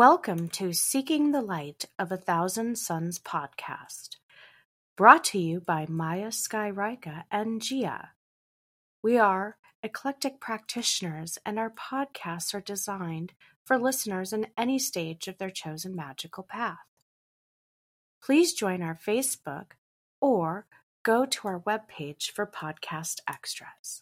Welcome to Seeking the Light of a Thousand Suns podcast, brought to you by Maya Skyryka and Gia. We are eclectic practitioners, and our podcasts are designed for listeners in any stage of their chosen magical path. Please join our Facebook or go to our webpage for podcast extras.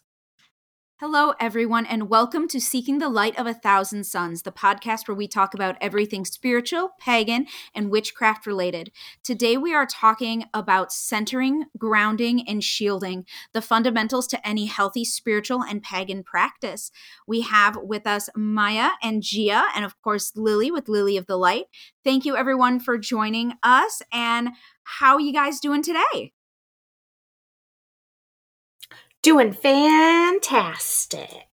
Hello, everyone, and welcome to Seeking the Light of a Thousand Suns, the podcast where we talk about everything spiritual, pagan, and witchcraft related. Today, we are talking about centering, grounding, and shielding, the fundamentals to any healthy spiritual and pagan practice. We have with us Maya and Gia, and of course, Lily with Lily of the Light. Thank you, everyone, for joining us. And how are you guys doing today? Doing fantastic.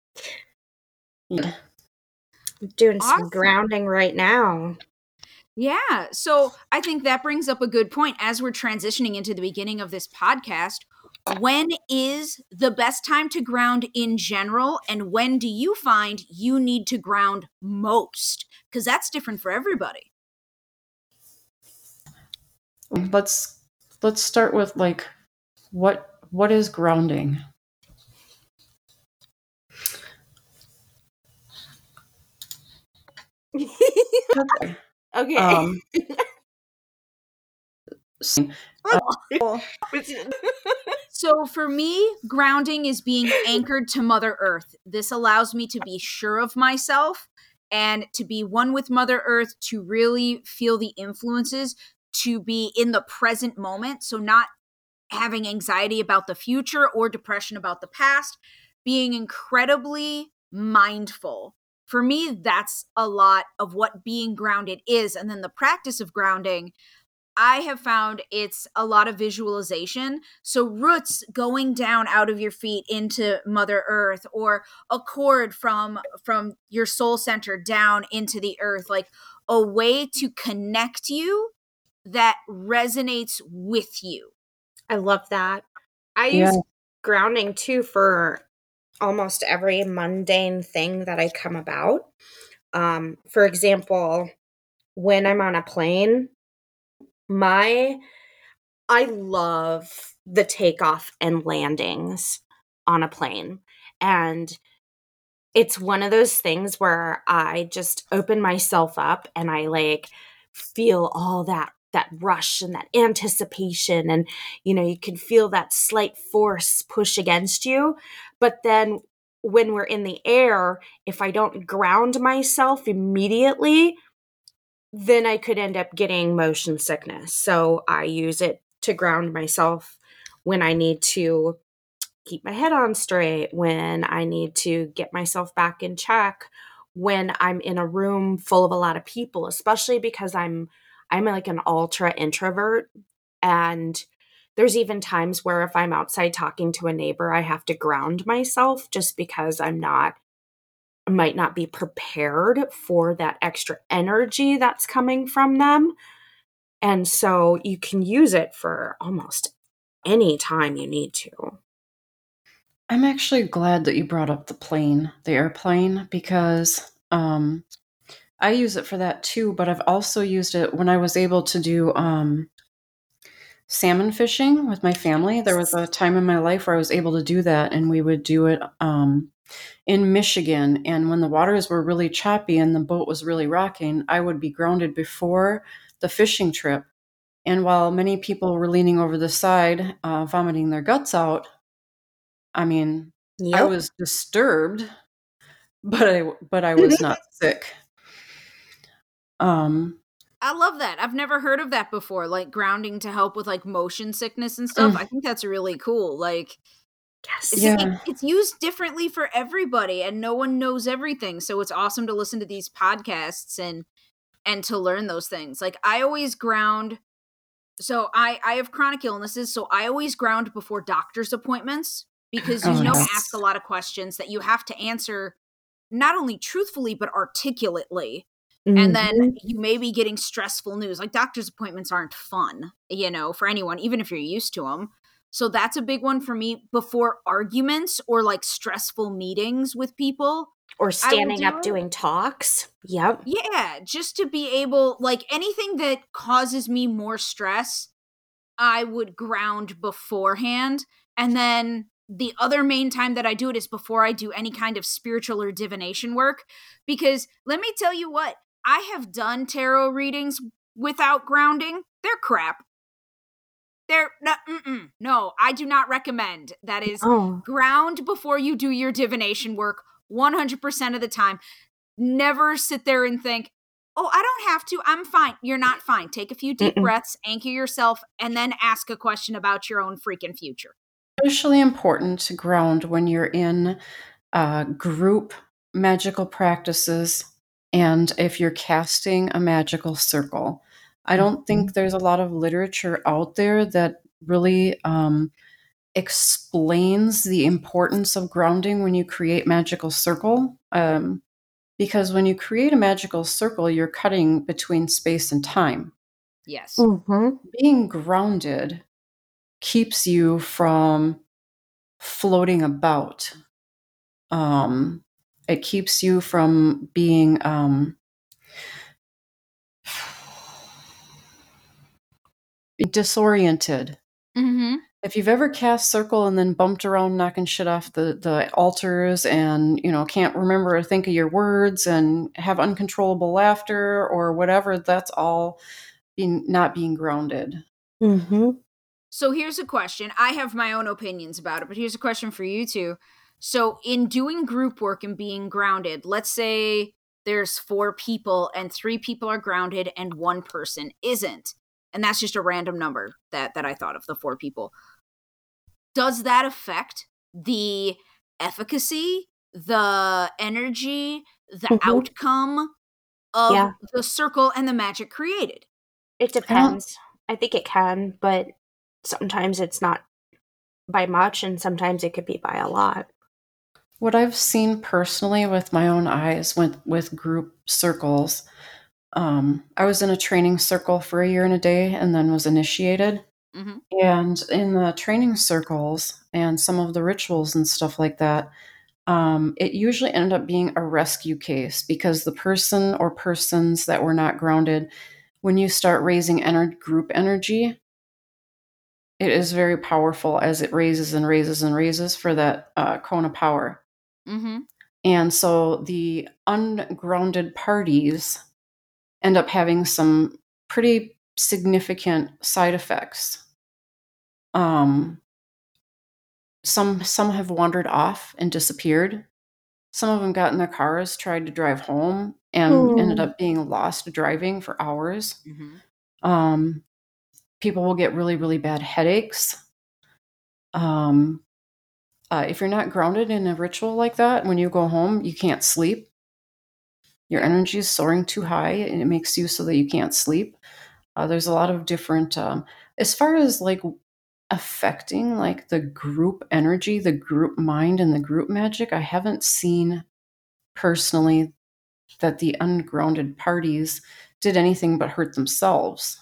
I'm doing some grounding right now. Yeah. So I think that brings up a good point as we're transitioning into the beginning of this podcast. When is the best time to ground in general? And when do you find you need to ground most? Because that's different for everybody. Let's let's start with like what what is grounding? Okay. Um, s- So for me, grounding is being anchored to Mother Earth. This allows me to be sure of myself and to be one with Mother Earth, to really feel the influences, to be in the present moment. So not having anxiety about the future or depression about the past, being incredibly mindful. For me, that's a lot of what being grounded is. And then the practice of grounding, I have found it's a lot of visualization. So roots going down out of your feet into Mother Earth or a cord from from your soul center down into the earth like a way to connect you that resonates with you. I love that. I Yeah. use grounding too for almost every mundane thing that I come about. Um, for example, when I'm on a plane, my I love the takeoff and landings on a plane. And it's one of those things where I just open myself up and I like feel all that that rush and that anticipation and you know you can feel that slight force push against you. But then when we're in the air if i don't ground myself immediately then i could end up getting motion sickness. So i use it to ground myself when i need to keep my head on straight when i need to get myself back in check when i'm in a room full of a lot of people especially because i'm i'm like an ultra introvert and there's even times where if i'm outside talking to a neighbor i have to ground myself just because i'm not might not be prepared for that extra energy that's coming from them. And so you can use it for almost any time you need to. I'm actually glad that you brought up the plane, the airplane, because um, I use it for that too. But I've also used it when I was able to do um, salmon fishing with my family. There was a time in my life where I was able to do that, and we would do it um, in Michigan. And when the waters were really choppy and the boat was really rocking, I would be grounded before the fishing trip. And while many people were leaning over the side, uh, vomiting their guts out, I mean, I was disturbed, but I but I was not sick. Um, I love that. I've never heard of that before, like grounding to help with like motion sickness and stuff. Mm. I think that's really cool. Like yes it's, Yeah. it- it's used differently for everybody and no one knows everything. So it's awesome to listen to these podcasts and and to learn those things. Like I always ground so I I have chronic illnesses, so I always ground before doctor's appointments because you Oh, know yes. ask a lot of questions that you have to answer not only truthfully but articulately and then Mhm. you may be getting stressful news like doctor's appointments aren't fun you know for anyone even if you're used to them so that's a big one for me before arguments or like stressful meetings with people or standing do up it. doing talks. Yep. yeah just to be able like anything that causes me more stress i would ground beforehand and then the other main time that i do it is before i do any kind of spiritual or divination work because let me tell you what i have done tarot readings without grounding they're crap they're no, mm-mm, no i do not recommend that is Oh. ground before you do your divination work 100% of the time. Never sit there and think, oh, I don't have to. I'm fine. You're not fine. Take a few deep Mm-mm. breaths, anchor yourself, and then ask a question about your own freaking future. especially important to ground when you're in uh, group magical practices and if you're casting a magical circle. I don't think there's a lot of literature out there that really um, explains the importance of grounding when you create magical circle. Um, because when you create a magical circle, you're cutting between space and time Yes. Mhm. being grounded keeps you from floating about um it keeps you from being um disoriented Mm-hmm. if you've ever cast circle and then bumped around knocking shit off the the altars and you know can't remember or think of your words and have uncontrollable laughter or whatever that's all being not being grounded Mm-hmm. So here's a question. I have my own opinions about it, but here's a question for you two. So, in doing group work and being grounded, let's say there's four people and three people are grounded and one person isn't. And that's just a random number that that I thought of the four people. Does that affect the efficacy, the energy, the Mhm. outcome of Yeah. the circle and the magic created? It depends. I think it can, but sometimes it's not by much and sometimes it could be by a lot. What I've seen personally with my own eyes with with group circles, um, I was in a training circle for a year and a day, and then was initiated. Mhm. And in the training circles and some of the rituals and stuff like that, um, it usually ended up being a rescue case because the person or persons that were not grounded, when you start raising ener- group energy, it is very powerful as it raises and raises and raises for that uh, cone of power. Mm-hmm. And so the ungrounded parties end up having some pretty significant side effects. Um, some some have wandered off and disappeared. Some of them got in their cars, tried to drive home, and ended Hmm. up being lost driving for hours. Mm-hmm. Um, people will get really, really bad headaches. Um, uh, if you're not grounded in a ritual like that, when you go home, you can't sleep. Your energy is soaring too high, and it makes you so that you can't sleep. Uh, there's a lot of different, um, as far as like affecting like the group energy, the group mind, and the group magic. I haven't seen personally that the ungrounded parties did anything but hurt themselves.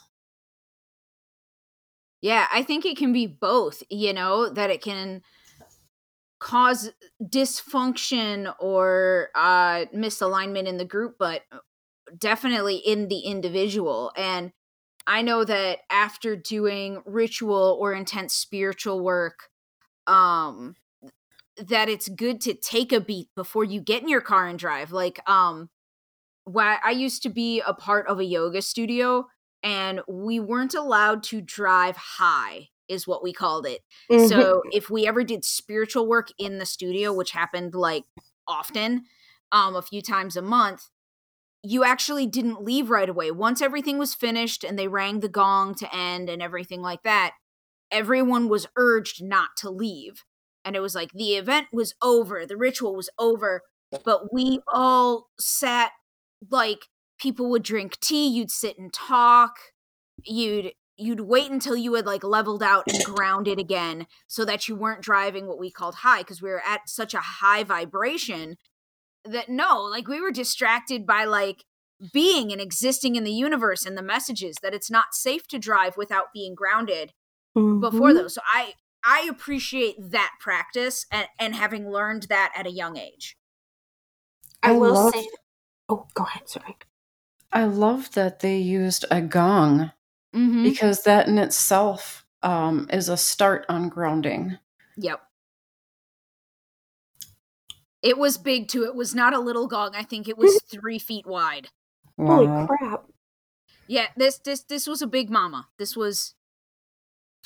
Yeah, I think it can be both, you know, that it can cause dysfunction or uh misalignment in the group, but definitely in the individual. And I know that after doing ritual or intense spiritual work, um that it's good to take a beat before you get in your car and drive. Like um why I used to be a part of a yoga studio and we weren't allowed to drive high is what we called it. Mhm. So if we ever did spiritual work in the studio, which happened like often, um, a few times a month, you actually didn't leave right away. Once everything was finished and they rang the gong to end and everything like that, everyone was urged not to leave. And it was like the event was over, the ritual was over, but we all sat like people would drink tea, you'd sit and talk, you'd you'd wait until you had like leveled out and grounded again so that you weren't driving what we called high because we were at such a high vibration that no like we were distracted by like being and existing in the universe and the messages that it's not safe to drive without being grounded before Mhm. those. So I I appreciate that practice and, and having learned that at a young age. I, I will love- say. Oh, go ahead. Sorry. I love that they used a gong Mm-hmm. because that in itself um, is a start on grounding. Yep. It was big too. It was not a little gong. I think it was three feet wide. Holy Wow. crap! Yeah, this this this was a big mama. This was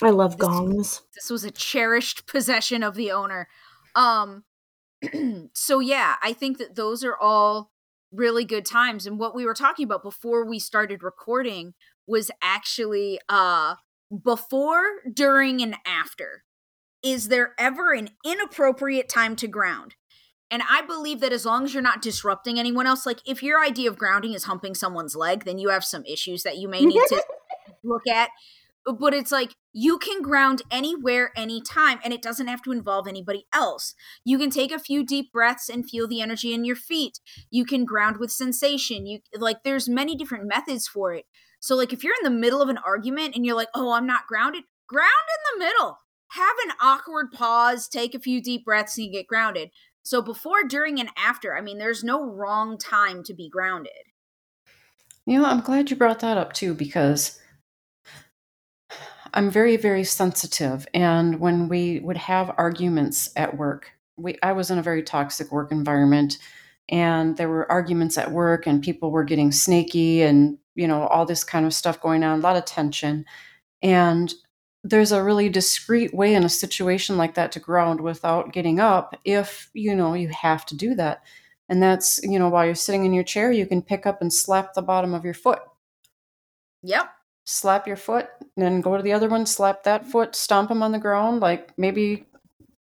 I love This- gongs. this was a cherished possession of the owner. Um so yeah, I think that those are all really good times and what we were talking about before we started recording was actually uh before, during and after. Is there ever an inappropriate time to ground? And I believe that as long as you're not disrupting anyone else, like if your idea of grounding is humping someone's leg, then you have some issues that you may need to look at. But it's like you can ground anywhere, anytime, and it doesn't have to involve anybody else. You can take a few deep breaths and feel the energy in your feet. You can ground with sensation. You like there's many different methods for it. So like if you're in the middle of an argument and you're like, "Oh, I'm not grounded." Ground in the middle. Have an awkward pause, take a few deep breaths and you get grounded. So before, during and after, I mean, there's no wrong time to be grounded. You know, I'm glad you brought that up too because I'm very, very sensitive. And when we would have arguments at work, we I was in a very toxic work environment, and there were arguments at work, and people were getting snaky, and you know all this kind of stuff going on, a lot of tension. And there's a really discreet way in a situation like that to ground without getting up if you know you have to do that. And that's, you know, while you're sitting in your chair, you can pick up and slap the bottom of your foot Yep. slap your foot, then go to the other one, slap that foot, stomp them on the ground, like maybe,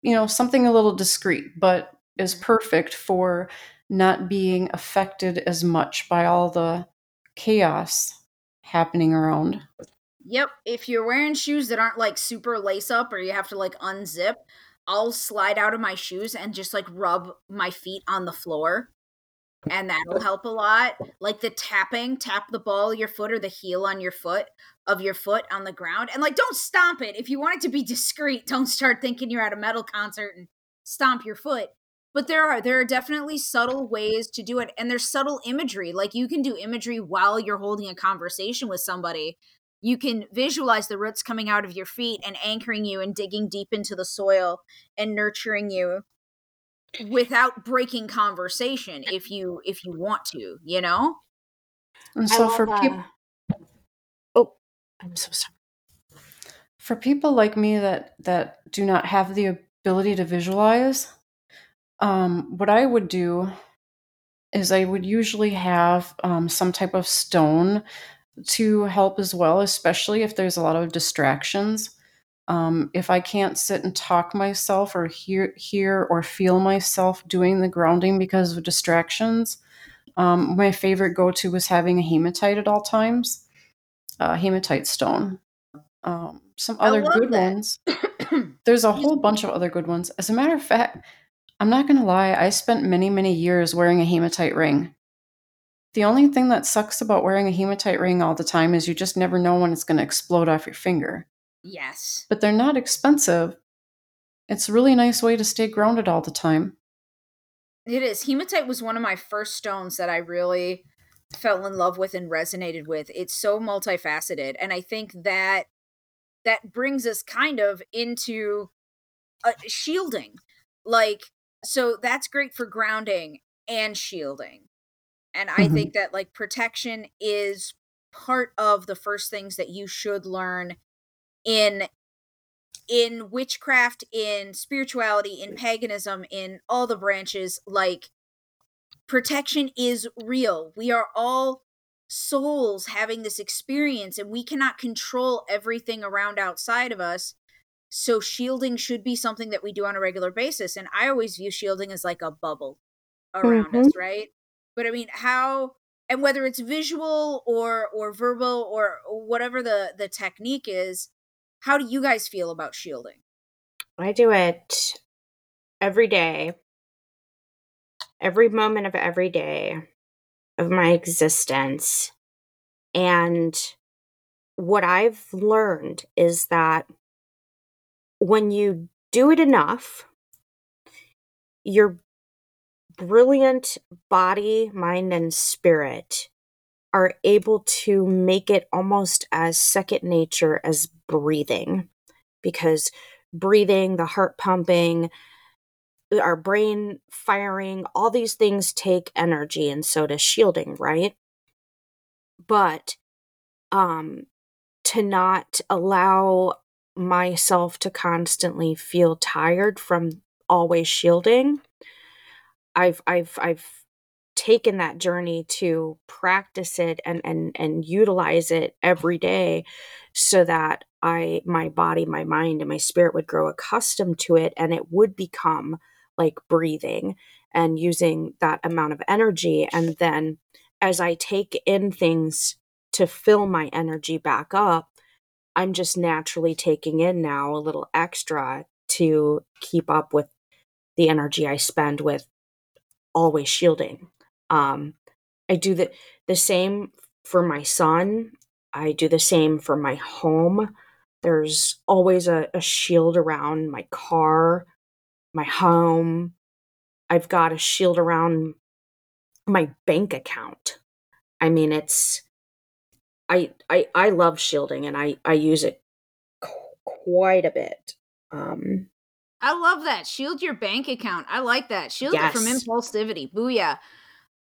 you know, something a little discreet, but is mm-hmm. perfect for not being affected as much by all the chaos happening around. Yep. If you're wearing shoes that aren't like super lace up or you have to like unzip, I'll slide out of my shoes and just like rub my feet on the floor. And that'll help a lot. Like the tapping, tap the ball your foot or the heel on your foot of your foot on the ground. And like don't stomp it. If you want it to be discreet, don't start thinking you're at a metal concert and stomp your foot. But there are there are definitely subtle ways to do it. And there's subtle imagery. Like you can do imagery while you're holding a conversation with somebody you can visualize the roots coming out of your feet and anchoring you and digging deep into the soil and nurturing you without breaking conversation if you if you want to you know And I so love, for people oh, I'm so sorry. for people like me that that do not have the ability to visualize um, what i would do is i would usually have um, some type of stone to help as well especially if there's a lot of distractions um, if i can't sit and talk myself or hear hear or feel myself doing the grounding because of distractions um, my favorite go-to was having a hematite at all times uh, hematite stone um, some other good that. ones there's a whole bunch of other good ones. As a matter of fact, I'm not going to lie, I spent many, many years wearing a hematite ring. The only thing that sucks about wearing a hematite ring all the time is you just never know when it's going to explode off your finger. yes But they're not expensive. It's a really nice way to stay grounded all the time. it is hematite was one of my first stones that i really fell in love with and resonated with it's so multifaceted and i think that that brings us kind of into uh, shielding like so that's great for grounding and shielding. And i Mhm. think that like protection is part of the first things that you should learn in in witchcraft in spirituality in paganism in all the branches like protection is real. We are all souls having this experience and we cannot control everything around outside of us so shielding should be something that we do on a regular basis and i always view shielding as like a bubble around us mm-hmm. right but i mean how and whether it's visual or or verbal or whatever the the technique is how do you guys feel about shielding I do it every day, every moment of every day. of my existence. And what I've learned is that when you do it enough, your brilliant body, mind, and spirit are able to make it almost as second nature as breathing because breathing, the heart pumping, our brain firing, all these things take energy and so does shielding, right? But um to not allow myself to constantly feel tired from always shielding i've i've i've taken that journey to practice it and and and utilize it every day so that i my body my mind and my spirit would grow accustomed to it and it would become like breathing and using that amount of energy. And then as i take in things to fill my energy back up i'm just naturally taking in now a little extra to keep up with the energy i spend with always shielding um, I do the the same for my son. I do the same for my home. There's always a, a shield around my car, my home. I've got a shield around my bank account. I mean, it's I I I love shielding and I I use it qu- quite a bit. Um, I love that. Shield your bank account. I like that. Shield it from Yes. impulsivity. Booyah.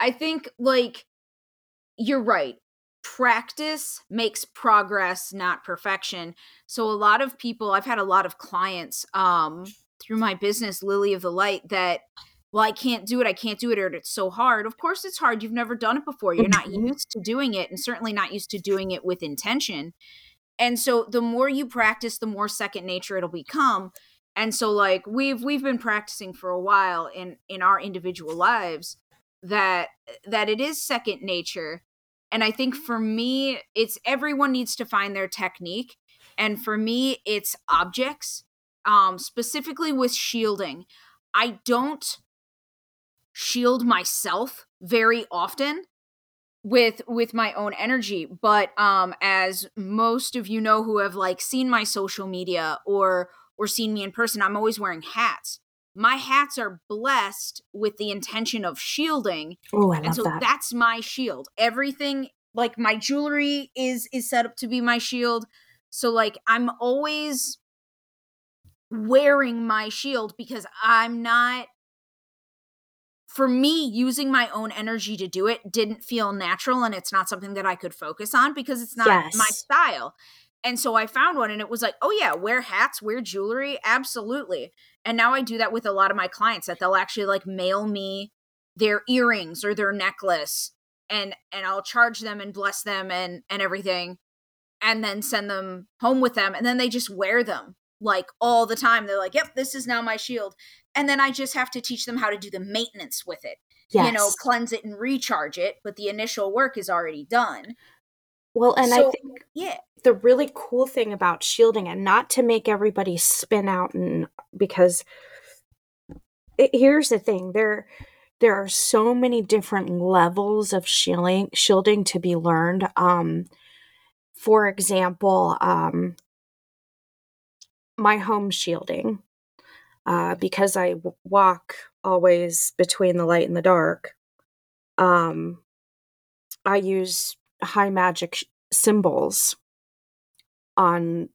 I think like you're right. Practice makes progress, not perfection. So a lot of people, I've had a lot of clients um through my business Lily of the Light that well, I can't do it. I can't do it or it's so hard. Of course it's hard. You've never done it before. You're not Mhm. used to doing it and certainly not used to doing it with intention. And so the more you practice, the more second nature it'll become. And so like we've we've been practicing for a while in in our individual lives that that it is second nature and i think for me it's everyone needs to find their technique and for me it's objects um specifically with shielding i don't shield myself very often with with my own energy. But um as most of you know who have like seen my social media or or seen me in person i'm always wearing hats. My hats are blessed with the intention of shielding oh, I and love so that. that's my shield. Everything like my jewelry is is set up to be my shield. So like i'm always wearing my shield because i'm not for me using my own energy to do it didn't feel natural and it's not something that i could focus on because it's not my style. And so i found one and it was like oh yeah wear hats wear jewelry absolutely. And now i do that with a lot of my clients that they'll actually like mail me their earrings or their necklace and and i'll charge them and bless them and and everything and then send them home with them and then they just wear them like all the time. They're like yep this is now my shield. And then i just have to teach them how to do the maintenance with it yes. you know cleanse it and recharge it but the initial work is already done. Well, and I think yeah. the really cool thing about shielding and not to make everybody spin out and because it, here's the thing there there are so many different levels of shielding shielding to be learned. Um for example um my home shielding uh because i w- walk always between the light and the dark um i use high magic sh- symbols on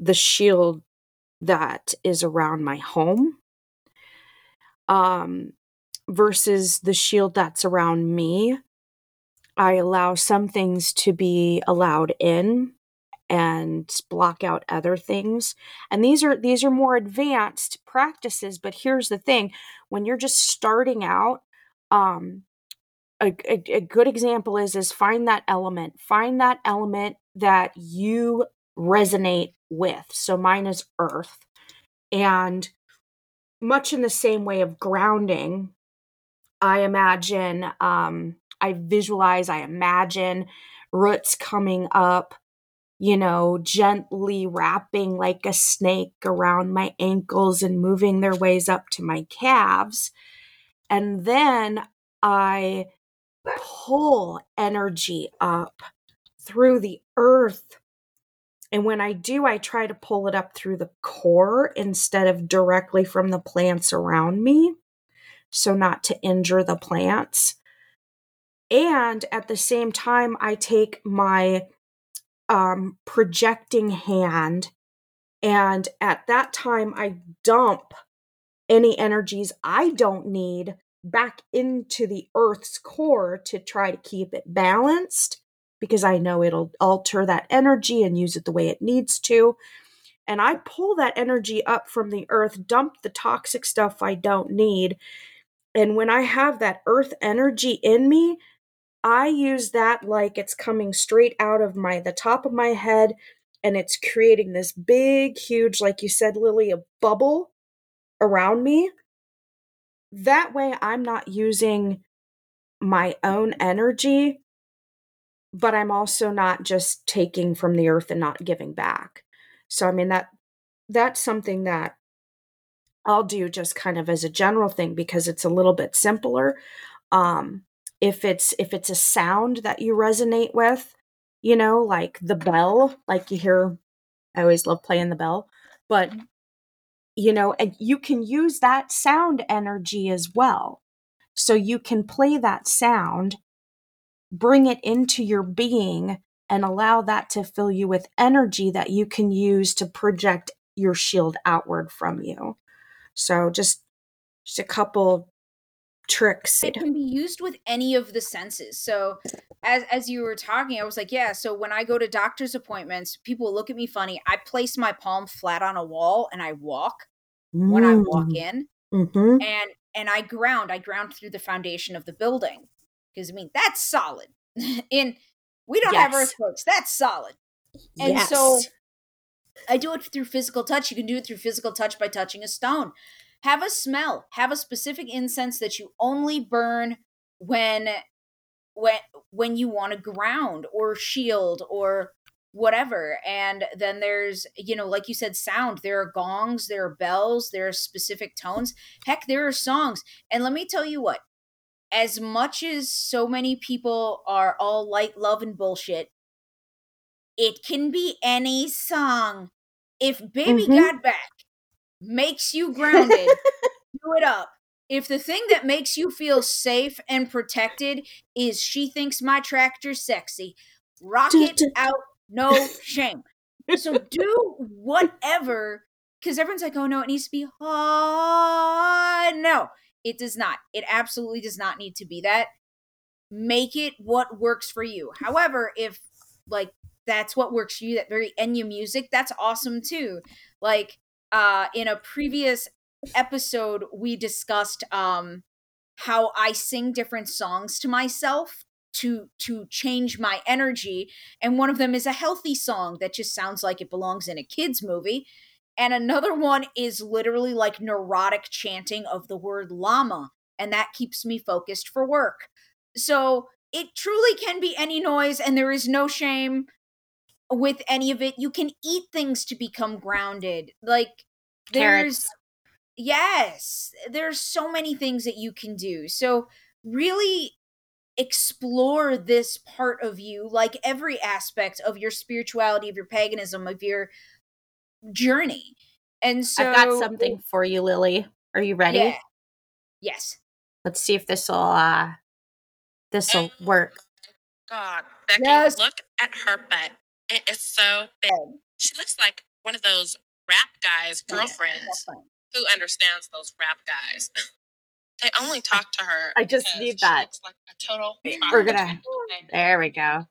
the shield that is around my home um versus the shield that's around me. I allow some things to be allowed in and block out other things and these are these are more advanced practices but here's the thing when you're just starting out um a, a, a good example is is find that element find that element that you resonate with. So mine is earth and much in the same way of grounding i imagine um i visualize i imagine roots coming up you know gently wrapping like a snake around my ankles and moving their ways up to my calves and then i pull energy up through the earth. And when I do, I try to pull it up through the core instead of directly from the plants around me. So, not to injure the plants. And at the same time, I take my um, projecting hand, and at that time, I dump any energies I don't need back into the earth's core to try to keep it balanced because I know it'll alter that energy and use it the way it needs to. And I pull that energy up from the earth, dump the toxic stuff I don't need. And when I have that earth energy in me, I use that like it's coming straight out of my the top of my head and it's creating this big huge like you said Lily a bubble around me. That way I'm not using my own energy but I'm also not just taking from the earth and not giving back. So I mean that that's something that I'll do just kind of as a general thing because it's a little bit simpler. Um if it's if it's a sound that you resonate with, you know, like the bell, like you hear I always love playing the bell, but you know, and you can use that sound energy as well. So you can play that sound bring it into your being and allow that to fill you with energy that you can use to project your shield outward from you. So just just a couple tricks. It can be used with any of the senses. So as as you were talking, I was like, yeah, so when I go to doctor's appointments, people look at me funny. I place my palm flat on a wall and I walk mm. when I walk mm. in. Mm-hmm. And and I ground. I ground through the foundation of the building because I mean that's solid. In we don't yes. have earthquakes. That's solid. And yes. so I do it through physical touch. You can do it through physical touch by touching a stone. Have a smell. Have a specific incense that you only burn when when when you want to ground or shield or whatever and then there's you know like you said sound there are gongs there are bells there are specific tones heck there are songs and let me tell you what as much as so many people are all like love and bullshit, it can be any song. If Baby mm-hmm. Got Back makes you grounded, do it up. If the thing that makes you feel safe and protected is She Thinks My Tractor's Sexy, rock it out, no shame. So do whatever, because everyone's like, oh no, it needs to be hard. No, it does not. It absolutely does not need to be that. Make it what works for you. However, if like that's what works for you, that very Enya music, that's awesome too. Like uh in a previous episode we discussed um how I sing different songs to myself to to change my energy and one of them is a healthy song that just sounds like it belongs in a kids movie and another one is literally like neurotic chanting of the word llama. And that keeps me focused for work. So it truly can be any noise, and there is no shame with any of it. You can eat things to become grounded. Like there's Carrots. yes, there's so many things that you can do. So really explore this part of you like every aspect of your spirituality of your paganism of your journey. And so I've got something for you, Lily. Are you ready? Yeah. Yes. Let's see if this will uh this'll work. God, Becky, yes. look at her butt. It is so big. She looks like one of those rap guys' girlfriends yeah, who understands those rap guys. they only talk to her. I just need that. like a total. We're gonna. There we go.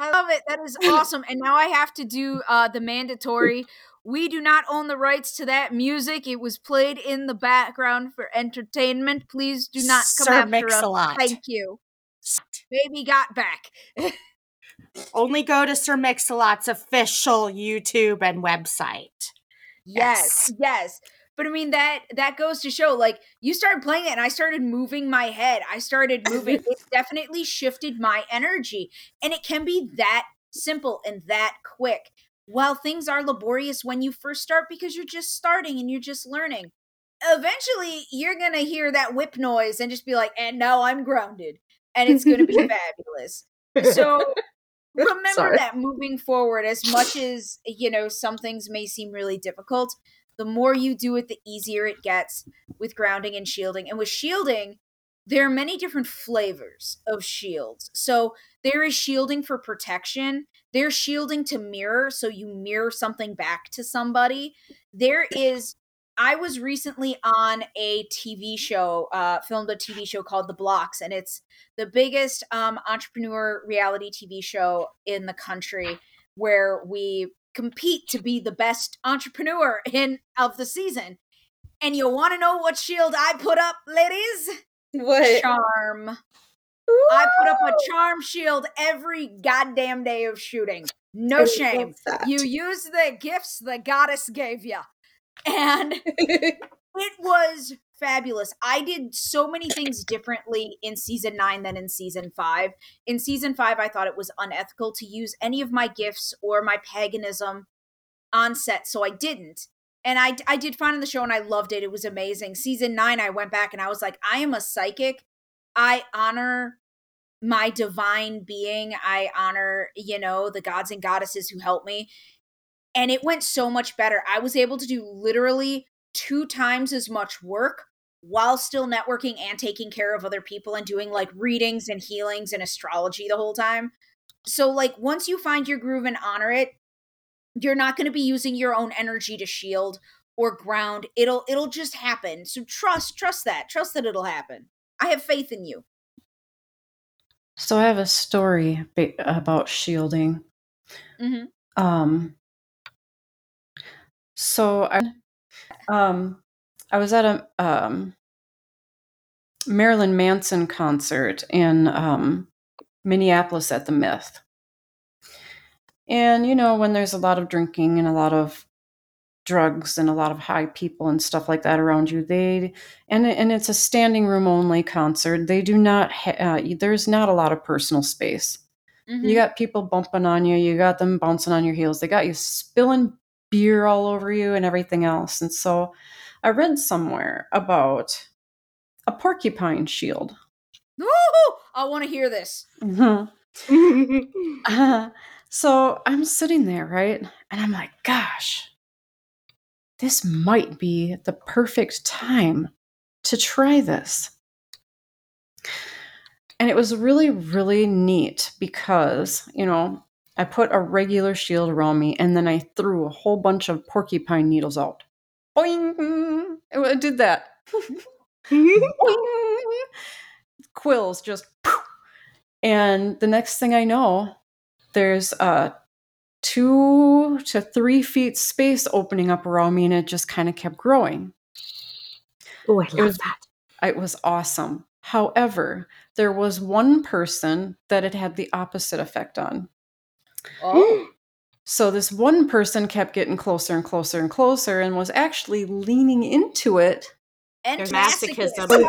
I love it. That is awesome. And now I have to do uh, the mandatory. We do not own the rights to that music. It was played in the background for entertainment. Please do not come Sir after Mix-a-Lot. us. Thank you. Baby got back. Only go to Sir Mix-a-Lot's official YouTube and website. Yes, yes. yes. But I mean that that goes to show like you started playing it and I started moving my head. I started moving. it definitely shifted my energy. And it can be that simple and that quick. While things are laborious when you first start because you're just starting and you're just learning, eventually you're going to hear that whip noise and just be like, and now I'm grounded. And it's going to be fabulous. So remember Sorry. that moving forward, as much as, you know, some things may seem really difficult, the more you do it, the easier it gets with grounding and shielding. And with shielding, there are many different flavors of shields. So there is shielding for protection. There's shielding to mirror, so you mirror something back to somebody. There is I was recently on a TV show, uh, filmed a TV show called The Blocks, and it's the biggest um, entrepreneur reality TV show in the country where we compete to be the best entrepreneur in of the season. And you want to know what shield I put up, ladies? What? Charm. Ooh. I put up a charm shield every goddamn day of shooting. No shame. You use the gifts the goddess gave you and it was fabulous. I did so many things differently in season nine than in season five. In season five, I thought it was unethical to use any of my gifts or my paganism on set, so I didn't. And I, I did fine in the show and I loved it. It was amazing. Season nine, I went back and I was like, I am a psychic. I honor my divine being. I honor, you know, the gods and goddesses who help me and it went so much better. I was able to do literally two times as much work while still networking and taking care of other people and doing like readings and healings and astrology the whole time. So like once you find your groove and honor it, you're not going to be using your own energy to shield or ground. It'll it'll just happen. So trust trust that. Trust that it'll happen. I have faith in you. So I have a story about shielding. Mm-hmm. Um so I, um, I was at a um, Marilyn Manson concert in um, Minneapolis at the Myth. And you know, when there's a lot of drinking and a lot of drugs and a lot of high people and stuff like that around you, they and and it's a standing room only concert. They do not ha- uh, there's not a lot of personal space. Mm-hmm. You got people bumping on you. You got them bouncing on your heels. They got you spilling beer all over you and everything else. And so I read somewhere about a porcupine shield. Ooh, I want to hear this. Mm-hmm. uh, so I'm sitting there, right? And I'm like, gosh, this might be the perfect time to try this. And it was really, really neat because, you know, I put a regular shield around me and then I threw a whole bunch of porcupine needles out. Boing! I did that. Quills just. And the next thing I know, there's a two to three feet space opening up around me and it just kind of kept growing. Oh, I love it was, that. It was awesome. However, there was one person that it had the opposite effect on. Oh. So this one person kept getting closer and closer and closer and was actually leaning into it. And masochism.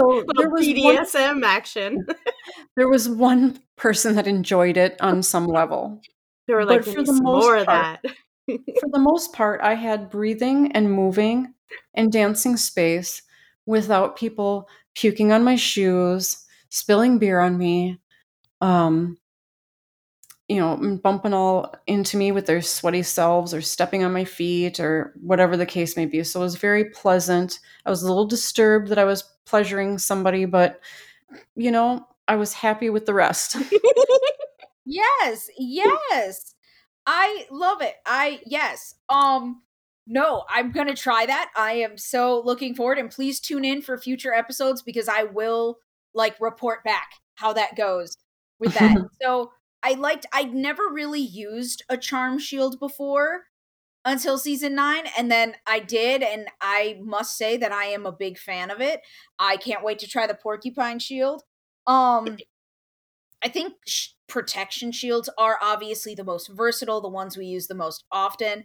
so there was BDSM one, action. there was one person that enjoyed it on some level. They were like, for the most more part, of that. for the most part, I had breathing and moving and dancing space without people puking on my shoes, spilling beer on me, um, you know, bumping all into me with their sweaty selves or stepping on my feet or whatever the case may be. So it was very pleasant. I was a little disturbed that I was pleasuring somebody, but you know, I was happy with the rest. yes, yes. I love it. I yes. Um no, I'm going to try that. I am so looking forward and please tune in for future episodes because I will like report back how that goes with that. so I liked I'd never really used a charm shield before until season 9 and then I did and I must say that I am a big fan of it. I can't wait to try the porcupine shield. Um I think sh- protection shields are obviously the most versatile, the ones we use the most often.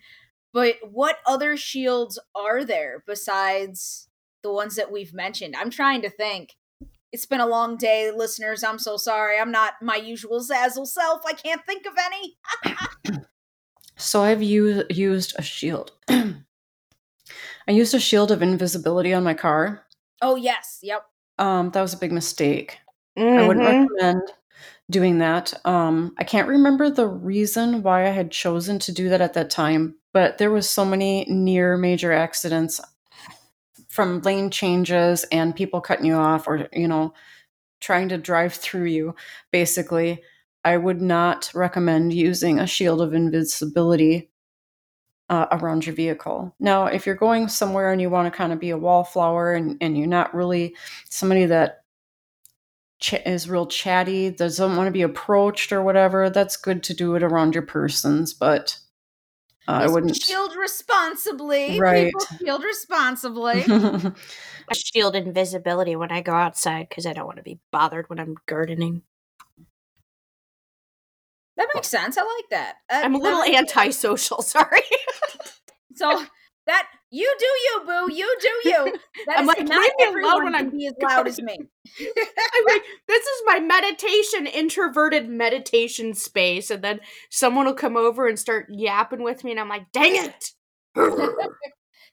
But what other shields are there besides the ones that we've mentioned? I'm trying to think. It's been a long day, listeners. I'm so sorry. I'm not my usual Zazzle self. I can't think of any. so I've used used a shield. I used a shield of invisibility on my car. Oh yes, yep. Um, that was a big mistake. Mm-hmm. I wouldn't mm-hmm. recommend doing that. Um, I can't remember the reason why I had chosen to do that at that time, but there was so many near major accidents from lane changes and people cutting you off or you know trying to drive through you basically i would not recommend using a shield of invisibility uh, around your vehicle now if you're going somewhere and you want to kind of be a wallflower and, and you're not really somebody that ch- is real chatty, doesn't want to be approached or whatever, that's good to do it around your persons. But uh, I wouldn't shield responsibly. Right. People shield responsibly. I shield invisibility when I go outside because I don't want to be bothered when I'm gardening. That makes sense. I like that. Uh, I'm a little antisocial. Sorry. so that you do you, boo. You do you. That I'm like, not everyone when I'm be as loud as me. I'm like, this is my meditation, introverted meditation space, and then someone will come over and start yapping with me, and I'm like, dang it.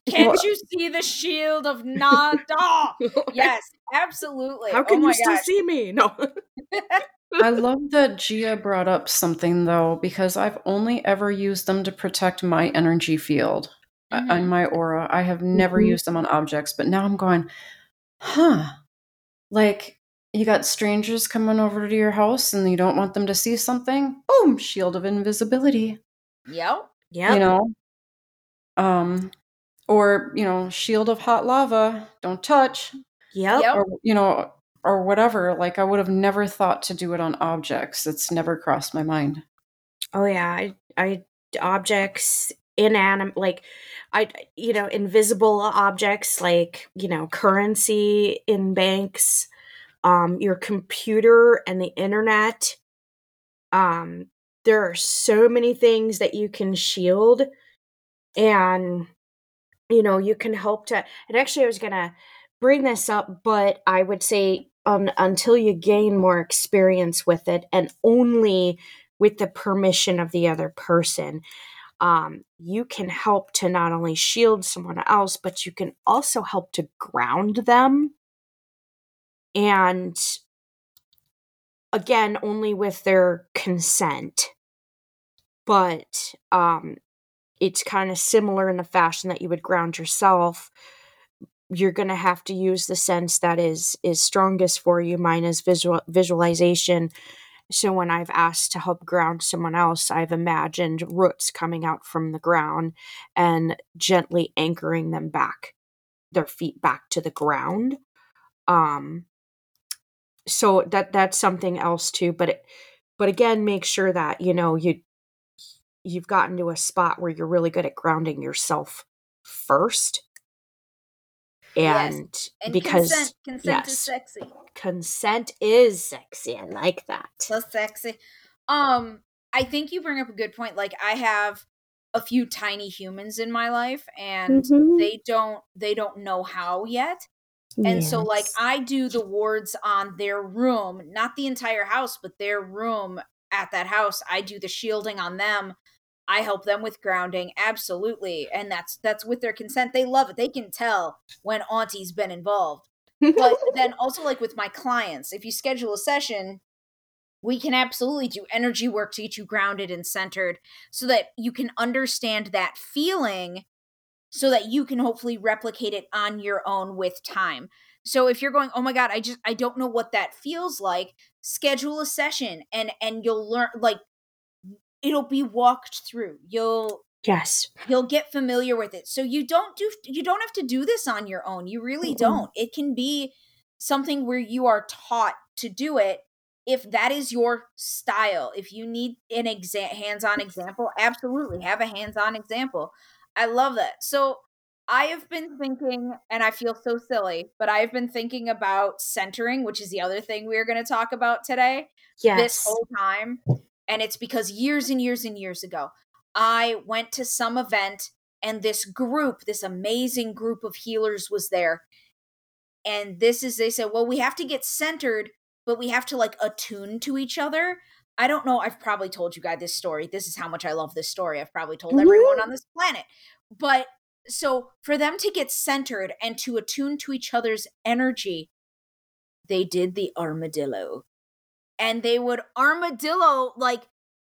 Can't you see the shield of Nada? yes, absolutely. How oh can oh you still gosh. see me? No. I love that Gia brought up something though, because I've only ever used them to protect my energy field mm-hmm. on my aura. I have never mm-hmm. used them on objects, but now I'm going, huh? Like you got strangers coming over to your house and you don't want them to see something. Boom, shield of invisibility. Yep. Yeah. You know. Um or, you know, shield of hot lava, don't touch. Yep. Or you know, or whatever. Like I would have never thought to do it on objects. It's never crossed my mind. Oh yeah, I I objects inanimate like i you know invisible objects like you know currency in banks um your computer and the internet. Um there are so many things that you can shield and you know you can help to and actually i was gonna bring this up but i would say um, until you gain more experience with it and only with the permission of the other person um, you can help to not only shield someone else, but you can also help to ground them. And again, only with their consent. But um, it's kind of similar in the fashion that you would ground yourself. You're going to have to use the sense that is is strongest for you. Mine is visual visualization so when I've asked to help ground someone else, I've imagined roots coming out from the ground and gently anchoring them back, their feet back to the ground. Um so that that's something else too, but it, but again make sure that you know you you've gotten to a spot where you're really good at grounding yourself first and, yes. and because consent, consent yes, is sexy consent is sexy i like that so sexy um i think you bring up a good point like i have a few tiny humans in my life and mm-hmm. they don't they don't know how yet and yes. so like i do the wards on their room not the entire house but their room at that house i do the shielding on them I help them with grounding, absolutely, and that's that's with their consent. They love it. They can tell when Auntie's been involved. But then also like with my clients, if you schedule a session, we can absolutely do energy work to get you grounded and centered so that you can understand that feeling so that you can hopefully replicate it on your own with time. So if you're going, "Oh my god, I just I don't know what that feels like," schedule a session and and you'll learn like it'll be walked through. You'll yes. you'll get familiar with it. So you don't do you don't have to do this on your own. You really don't. It can be something where you are taught to do it if that is your style. If you need an exa- hands-on example absolutely have a hands-on example. I love that. So i have been thinking and i feel so silly but i've been thinking about centering which is the other thing we're going to talk about today yes. this whole time and it's because years and years and years ago, I went to some event and this group, this amazing group of healers was there. And this is, they said, well, we have to get centered, but we have to like attune to each other. I don't know. I've probably told you guys this story. This is how much I love this story. I've probably told mm-hmm. everyone on this planet. But so for them to get centered and to attune to each other's energy, they did the armadillo. And they would armadillo, like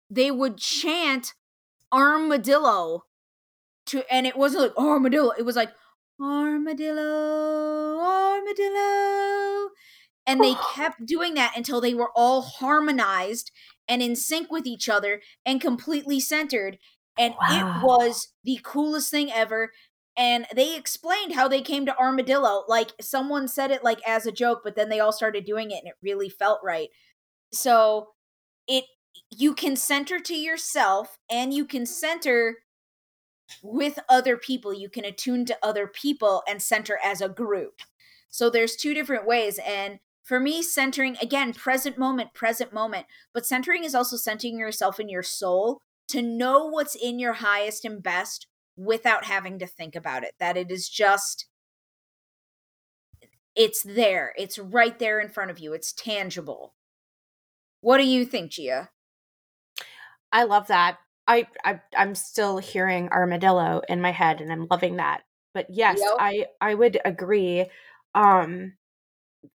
they would chant armadillo to, and it wasn't like armadillo, it was like armadillo, armadillo. And they oh. kept doing that until they were all harmonized and in sync with each other and completely centered. And wow. it was the coolest thing ever. And they explained how they came to armadillo. Like someone said it like as a joke, but then they all started doing it and it really felt right. So it you can center to yourself and you can center with other people. You can attune to other people and center as a group. So there's two different ways. And for me, centering, again, present moment, present moment. But centering is also centering yourself in your soul to know what's in your highest and best without having to think about it. That it is just, it's there. It's right there in front of you. It's tangible. What do you think, Gia? I love that. I, I I'm still hearing armadillo in my head and I'm loving that. But yes, yep. I I would agree. Um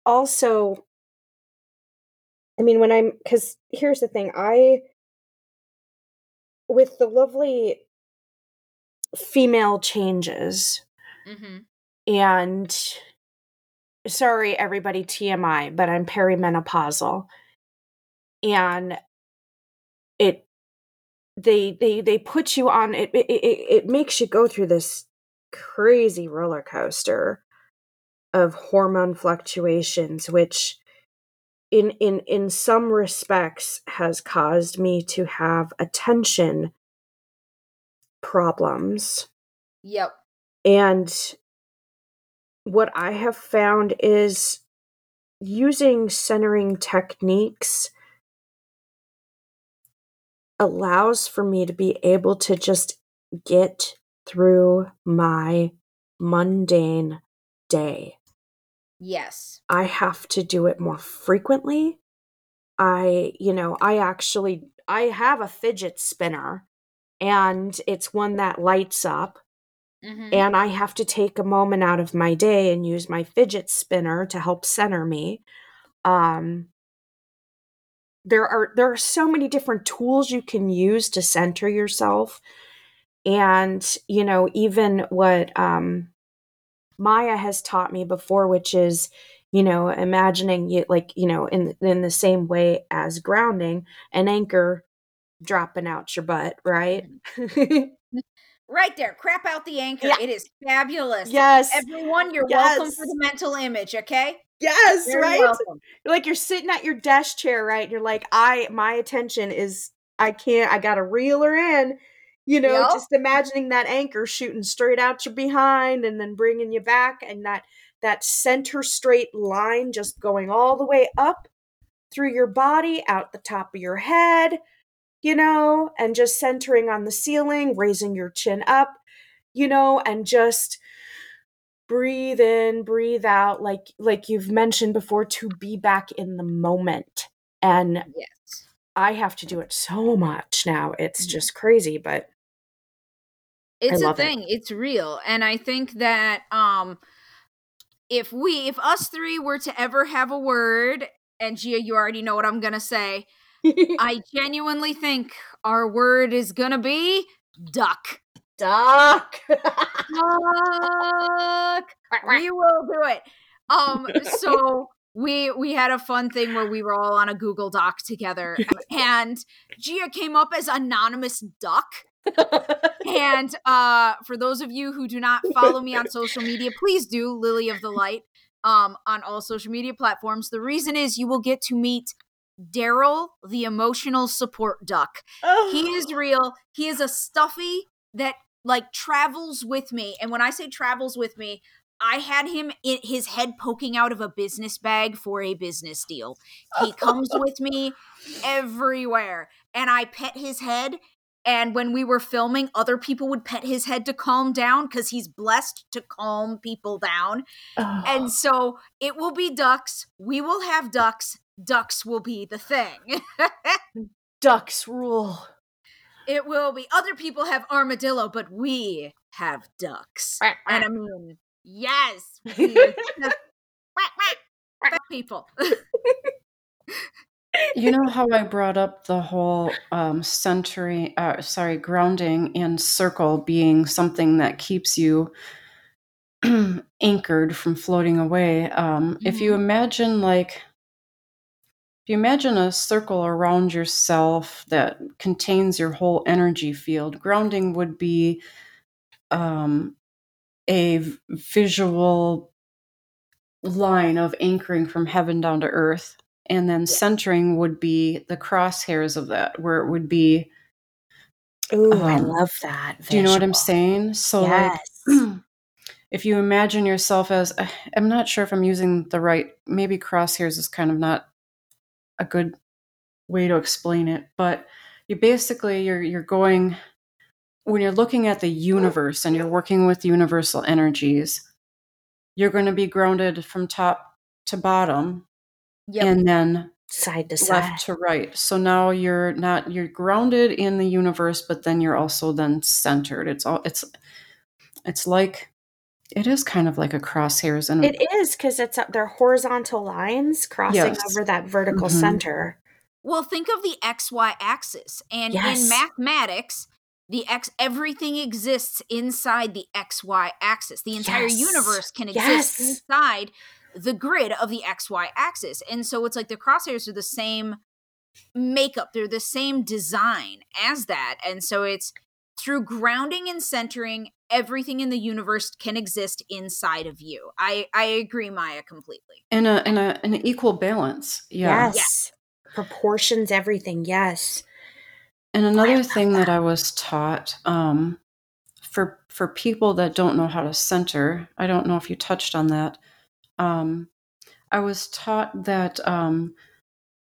also I mean when I'm cuz here's the thing, I with the lovely female changes mm-hmm. and sorry everybody TMI, but I'm perimenopausal. And it they they they put you on it it, it it makes you go through this crazy roller coaster of hormone fluctuations which in in in some respects has caused me to have attention problems. Yep. And what i have found is using centering techniques allows for me to be able to just get through my mundane day. Yes. I have to do it more frequently. I, you know, I actually I have a fidget spinner and it's one that lights up. Mm-hmm. And I have to take a moment out of my day and use my fidget spinner to help center me. Um there are there are so many different tools you can use to center yourself. And you know even what um maya has taught me before which is you know imagining you like you know in in the same way as grounding an anchor dropping out your butt right? Right there crap out the anchor. Yeah. it is fabulous. Yes. Everyone you're yes. welcome for the mental image okay Yes, Very right? Welcome. Like you're sitting at your desk chair, right? You're like, I my attention is I can't I gotta reel her in. You know, yep. just imagining that anchor shooting straight out your behind and then bringing you back and that that center straight line just going all the way up through your body, out the top of your head, you know, and just centering on the ceiling, raising your chin up, you know, and just breathe in breathe out like like you've mentioned before to be back in the moment. And yes. I have to do it so much now. It's mm-hmm. just crazy but it's a thing it. it's real. And i think that um if we if us three were to ever have a word and gia you already know what i'm gonna say i genuinely think our word is gonna be duck Duck. Duck. we will do it. Um, so we we had a fun thing where we were all on a Google Doc together, and Gia came up as anonymous duck. and uh, for those of you who do not follow me on social media, please do Lily of the Light um, on all social media platforms. The reason is you will get to meet Daryl, the emotional support duck. Oh. He is real. He is a stuffy that like travels with me. And when I say travels with me, I had him in his head poking out of a business bag for a business deal. He comes with me everywhere and I pet his head And when we were filming, other people would pet his head to calm down because he's blessed to calm people down. Oh. And so it will be ducks. We will have ducks. Ducks will be the thing. ducks rule. It will be. Other people have armadillo, but we have ducks. and I mean, yes, we people. you know how I brought up the whole um, centering, uh, sorry, grounding and circle being something that keeps you anchored from floating away. Um, mm-hmm. If you mm-hmm. imagine, like, if you imagine a circle around yourself that contains your whole energy field, grounding would be um, a visual line of anchoring from heaven down to earth and then centering would be the crosshairs of that where it would be Ooh, um, I love that. Visual. Do you know what I'm saying? So yes. like if you imagine yourself as I'm not sure if I'm using the right maybe crosshairs is kind of not a good way to explain it, but you basically you're you're going when you're looking at the universe and you're working with universal energies, you're going to be grounded from top to bottom yep. and then side to left side. left to right. So now you're not you're grounded in the universe but then you're also then centered. It's all it's it's like it is kind of like a crosshairs and it is because it's they're horizontal lines crossing yes. over that vertical mm-hmm. center well think of the xy axis and yes. in mathematics the x everything exists inside the xy axis the entire yes. universe can exist inside the grid of the XY axis. And so it's like the crosshairs are the same makeup, they're the same design as that. And so it's through grounding and centering, everything in the universe can exist inside of you. I I agree, Maya, completely. In a in a an equal balance. Yeah. Yes. yes. Proportions, everything. Yes. And another thing that. that I was taught, um, for for people that don't know how to center, I don't know if you touched on that um, I was taught that um,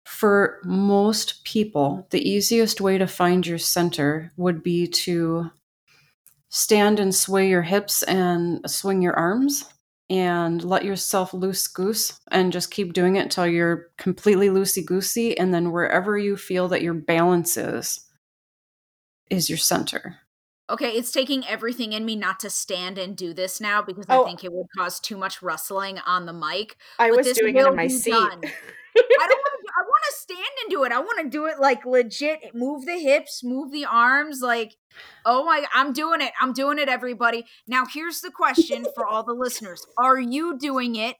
for most people, the easiest way to find your center would be to stand and sway your hips and swing your arms and let yourself loose goose and just keep doing it until you're completely loosey goosey. And then wherever you feel that your balance is, is your center. Okay, it's taking everything in me not to stand and do this now because oh, I think it would cause too much rustling on the mic. I was doing it in my seat. I don't want to. Stand and do it. I want to do it like legit. Move the hips, move the arms. Like, oh my! I'm doing it. I'm doing it. Everybody. Now, here's the question for all the listeners: Are you doing it?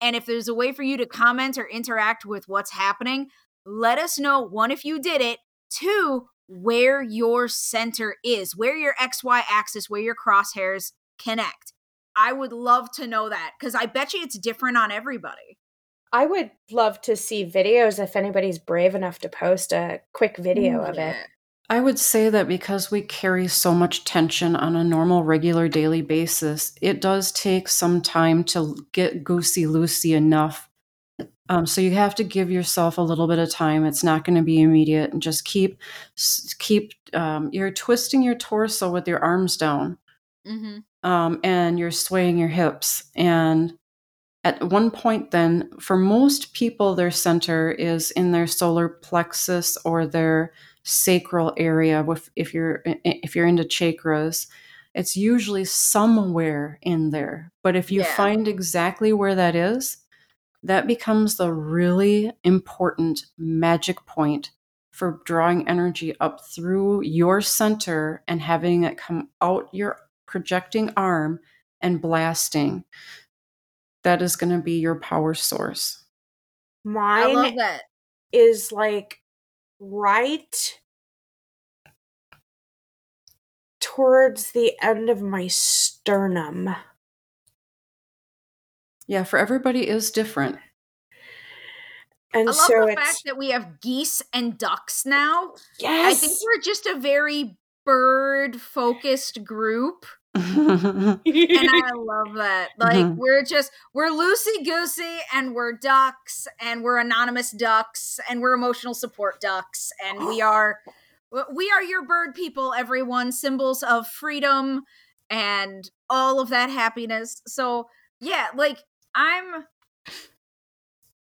And if there's a way for you to comment or interact with what's happening, let us know. One, if you did it. Two, where your center is, where your XY axis, where your crosshairs connect. I would love to know that because I bet you it's different on everybody. I would love to see videos if anybody's brave enough to post a quick video of it. I would say that because we carry so much tension on a normal, regular, daily basis, it does take some time to get goosey loosey enough um, so you have to give yourself a little bit of time. It's not going to be immediate, and just keep keep. Um, you're twisting your torso with your arms down, mm-hmm. um, and you're swaying your hips. And at one point, then, for most people, their center is in their solar plexus or their sacral area. With if you're if you're into chakras, it's usually somewhere in there. But if you yeah. find exactly where that is that becomes the really important magic point for drawing energy up through your center and having it come out your projecting arm and blasting. That is going to be your power source. Mine is like right towards the end of my sternum. Yeah, for everybody is different. And I love so the fact that we have geese and ducks now. Yes. I think we're just a very bird focused group. And I love that. Like mm-hmm. we're just we're loosey goosey and we're ducks and we're anonymous ducks and we're emotional support ducks and we are we are your bird people, everyone. Symbols of freedom and all of that happiness. So yeah, like I'm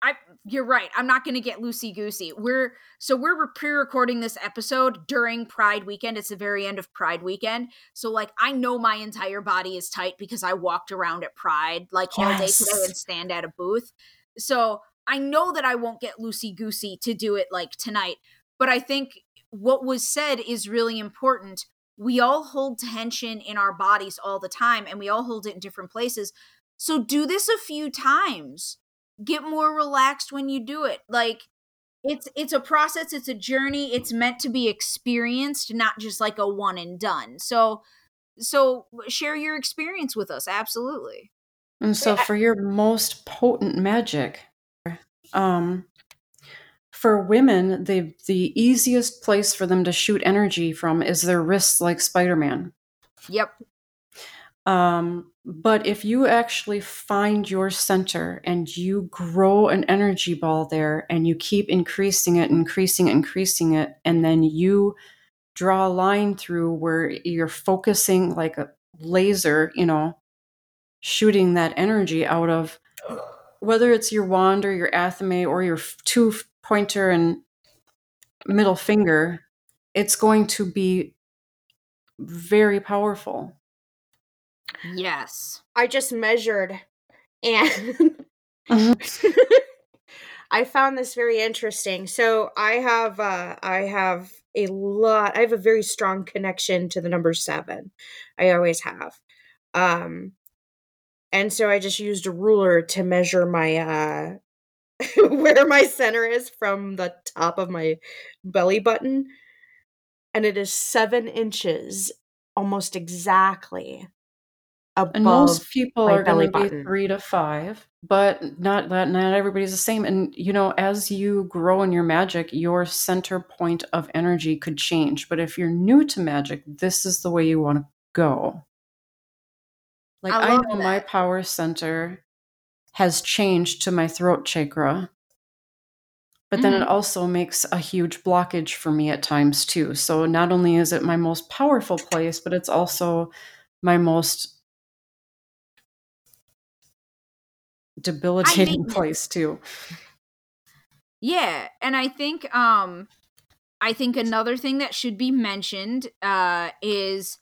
I you're right. I'm not going to get loosey goosey. We're so we're pre-recording this episode during Pride weekend. It's the very end of Pride weekend. So like I know my entire body is tight because I walked around at Pride like yes. all day today and stand at a booth. So I know that I won't get loosey goosey to do it like tonight. But I think what was said is really important. We all hold tension in our bodies all the time and we all hold it in different places. So do this a few times get more relaxed when you do it like it's it's a process it's a journey it's meant to be experienced not just like a one and done so so share your experience with us absolutely. And so for your most potent magic um for women the the easiest place for them to shoot energy from is their wrists like spider-man. Yep. Um, but if you actually find your center and you grow an energy ball there and you keep increasing it, increasing it, increasing it, and then you draw a line through where you're focusing like a laser, you know, shooting that energy out of whether it's your wand or your athame or your two pointer and middle finger, it's going to be very powerful. Yes. I just measured and I found this very interesting. So I have uh I have a lot I have a very strong connection to the number 7. I always have. Um and so I just used a ruler to measure my uh where my center is from the top of my belly button and it is 7 inches almost exactly above and most people are going to be three to five but not that not everybody's the same and you know as you grow in your magic your center point of energy could change but if you're new to magic this is the way you want to go like i, I know that. my power center has changed to my throat chakra but then mm-hmm. it also makes a huge blockage for me at times too so not only is it my most powerful place but it's also my most debilitating place too. Yeah, and I think um I think another thing that should be mentioned uh is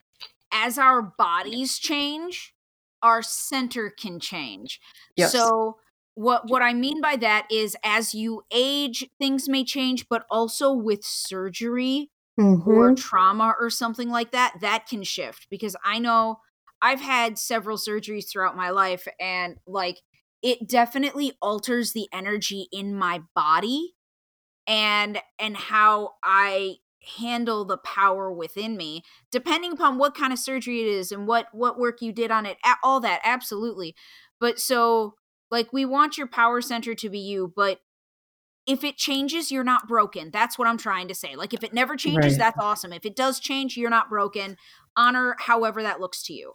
as our bodies change, our center can change. Yes. So what what I mean by that is as you age, things may change, but also with surgery mm-hmm. or trauma or something like that, that can shift because I know I've had several surgeries throughout my life and like it definitely alters the energy in my body and and how I handle the power within me depending upon what kind of surgery it is and what what work you did on it all that absolutely. But so like we want your power center to be you but if it changes you're not broken. That's what i'm trying to say. Like if it never changes right. that's awesome. If it does change you're not broken. Honor however that looks to you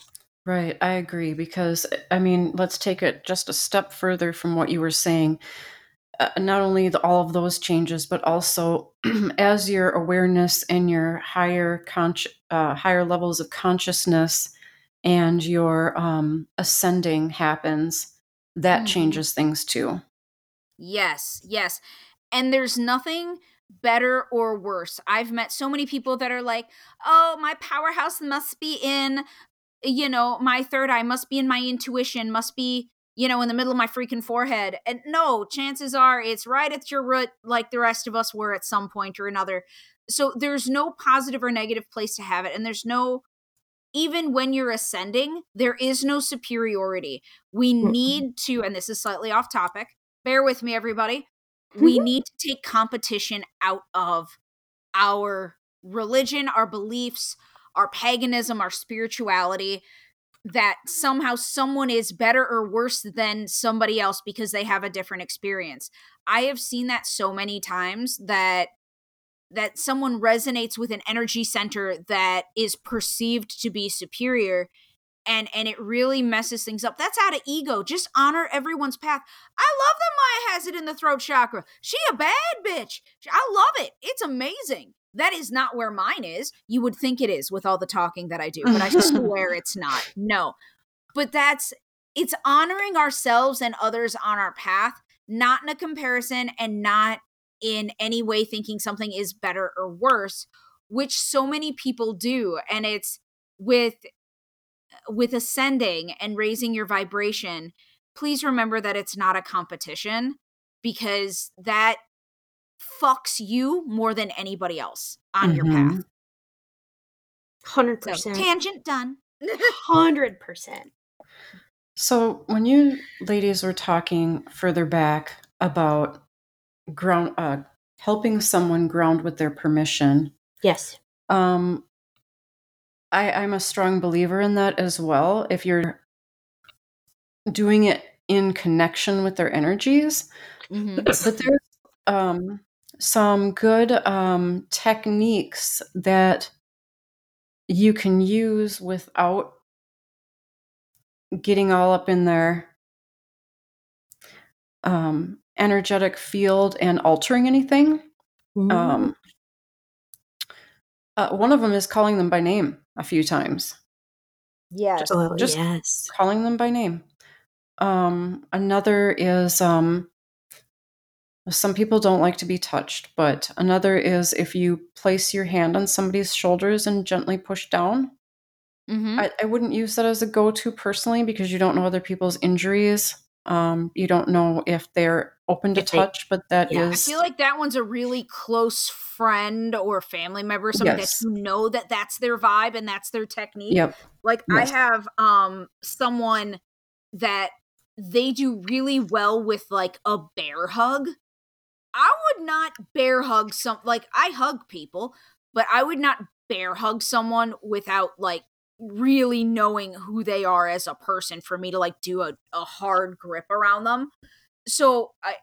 Right, I agree because I mean, let's take it just a step further from what you were saying. Uh, not only the, all of those changes, but also as your awareness and your higher consci- uh, higher levels of consciousness and your um, ascending happens, that mm-hmm. changes things too. Yes, yes, and there's nothing better or worse. I've met so many people that are like, "Oh, my powerhouse must be in you know, my third eye must be in my intuition, must be, you know, in the middle of my freaking forehead. And no, chances are it's right at your root, like the rest of us were at some point or another. So there's no positive or negative place to have it. And there's no, even when you're ascending, there is no superiority. We need to, and this is slightly off topic, bear with me, everybody. We mm-hmm. need to take competition out of our religion, our beliefs, our paganism, our spirituality, that somehow someone is better or worse than somebody else because they have a different experience. I have seen that so many times that that someone resonates with an energy center that is perceived to be superior and and it really messes things up. That's out of ego. Just honor everyone's path. I love that Maya has it in the throat chakra. She a bad bitch. I love it. It's amazing that is not where mine is. You would think it is with all the talking that I do, but I swear it's not. No. But that's it's honoring ourselves and others on our path, not in a comparison and not in any way thinking something is better or worse, which so many people do. And it's with with ascending and raising your vibration, please remember that it's not a competition because that fucks you more than anybody else on mm-hmm. your path. 100%. So, tangent done. 100%. So, when you ladies were talking further back about ground uh, helping someone ground with their permission. Yes. Um I I'm a strong believer in that as well. If you're doing it in connection with their energies. Mm-hmm. But there's um some good um techniques that you can use without getting all up in their um energetic field and altering anything. Mm-hmm. Um, uh, one of them is calling them by name a few times. Yes. Just, oh, just yes. calling them by name. Um, another is um, some people don't like to be touched, but another is if you place your hand on somebody's shoulders and gently push down. Mm-hmm. I, I wouldn't use that as a go to personally because you don't know other people's injuries. Um, you don't know if they're open to touch, but that yeah. is. I feel like that one's a really close friend or family member, somebody yes. that you know that that's their vibe and that's their technique. Yep. Like yes. I have um someone that they do really well with like a bear hug. I would not bear hug some like I hug people, but I would not bear hug someone without like really knowing who they are as a person for me to like do a, a hard grip around them. So I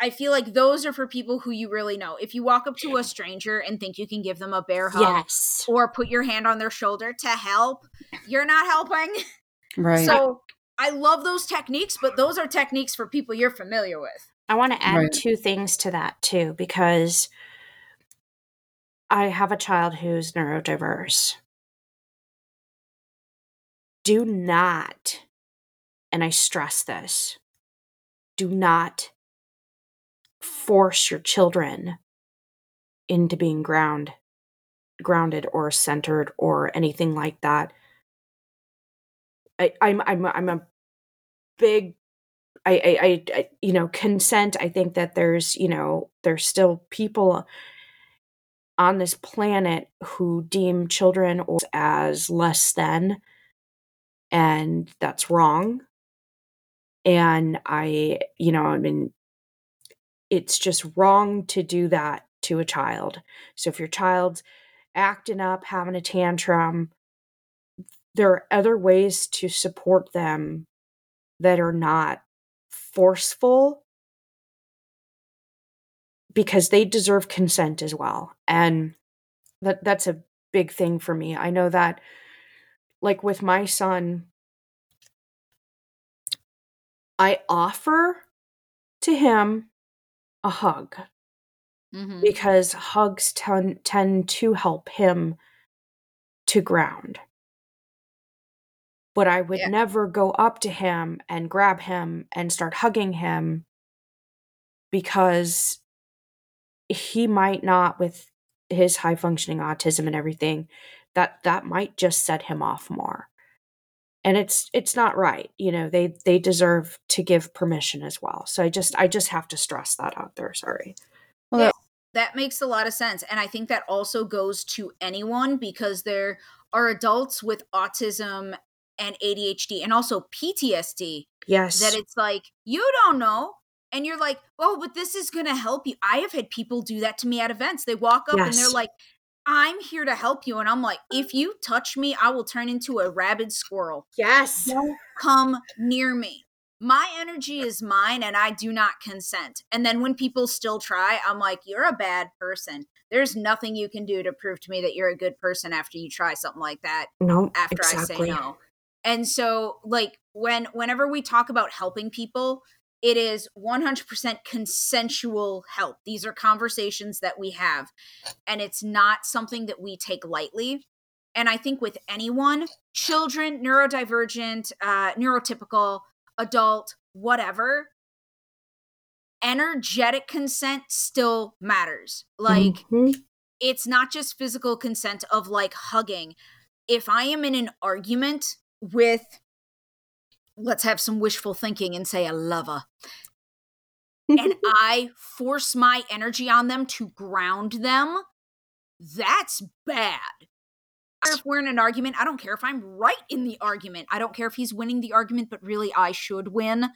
I feel like those are for people who you really know. If you walk up to a stranger and think you can give them a bear hug yes. or put your hand on their shoulder to help, you're not helping. Right. So I love those techniques, but those are techniques for people you're familiar with. I want to add right. two things to that too because I have a child who's neurodiverse do not, and I stress this, do not force your children into being ground grounded or centered or anything like that. I, I'm I'm I'm a big I, I, I, you know, consent. I think that there's, you know, there's still people on this planet who deem children as less than and that's wrong and i you know i mean it's just wrong to do that to a child so if your child's acting up having a tantrum there are other ways to support them that are not forceful because they deserve consent as well and that that's a big thing for me i know that like with my son, I offer to him a hug mm-hmm. because hugs t- tend to help him to ground. But I would yeah. never go up to him and grab him and start hugging him because he might not, with his high functioning autism and everything, that that might just set him off more. And it's it's not right you know they they deserve to give permission as well. So i just i just have to stress that out there sorry. Well yeah, that makes a lot of sense and i think that also goes to anyone because there are adults with autism and adhd and also ptsd yes that it's like you don't know and you're like oh but this is gonna help you i have had people do that to me at events they walk up yes. and they're like I'm here to help you. And I'm like, if you touch me, I will turn into a rabid squirrel. Yes. Don't come near me. My energy is mine and I do not consent. And then when people still try, I'm like, you're a bad person. There's nothing you can do to prove to me that you're a good person after you try something like that. No. After exactly. I say no. And so like when whenever we talk about helping people, it is 100% consensual help. These are conversations that we have, and it's not something that we take lightly. And I think with anyone, children, neurodivergent, uh, neurotypical, adult, whatever, energetic consent still matters. Like, mm-hmm. it's not just physical consent of like hugging. If I am in an argument with, let's have some wishful thinking and say a lover, and I force my energy on them to ground them, that's bad if we're in an argument. I don't care if I'm right in the argument. I don't care if he's winning the argument, but really I should win.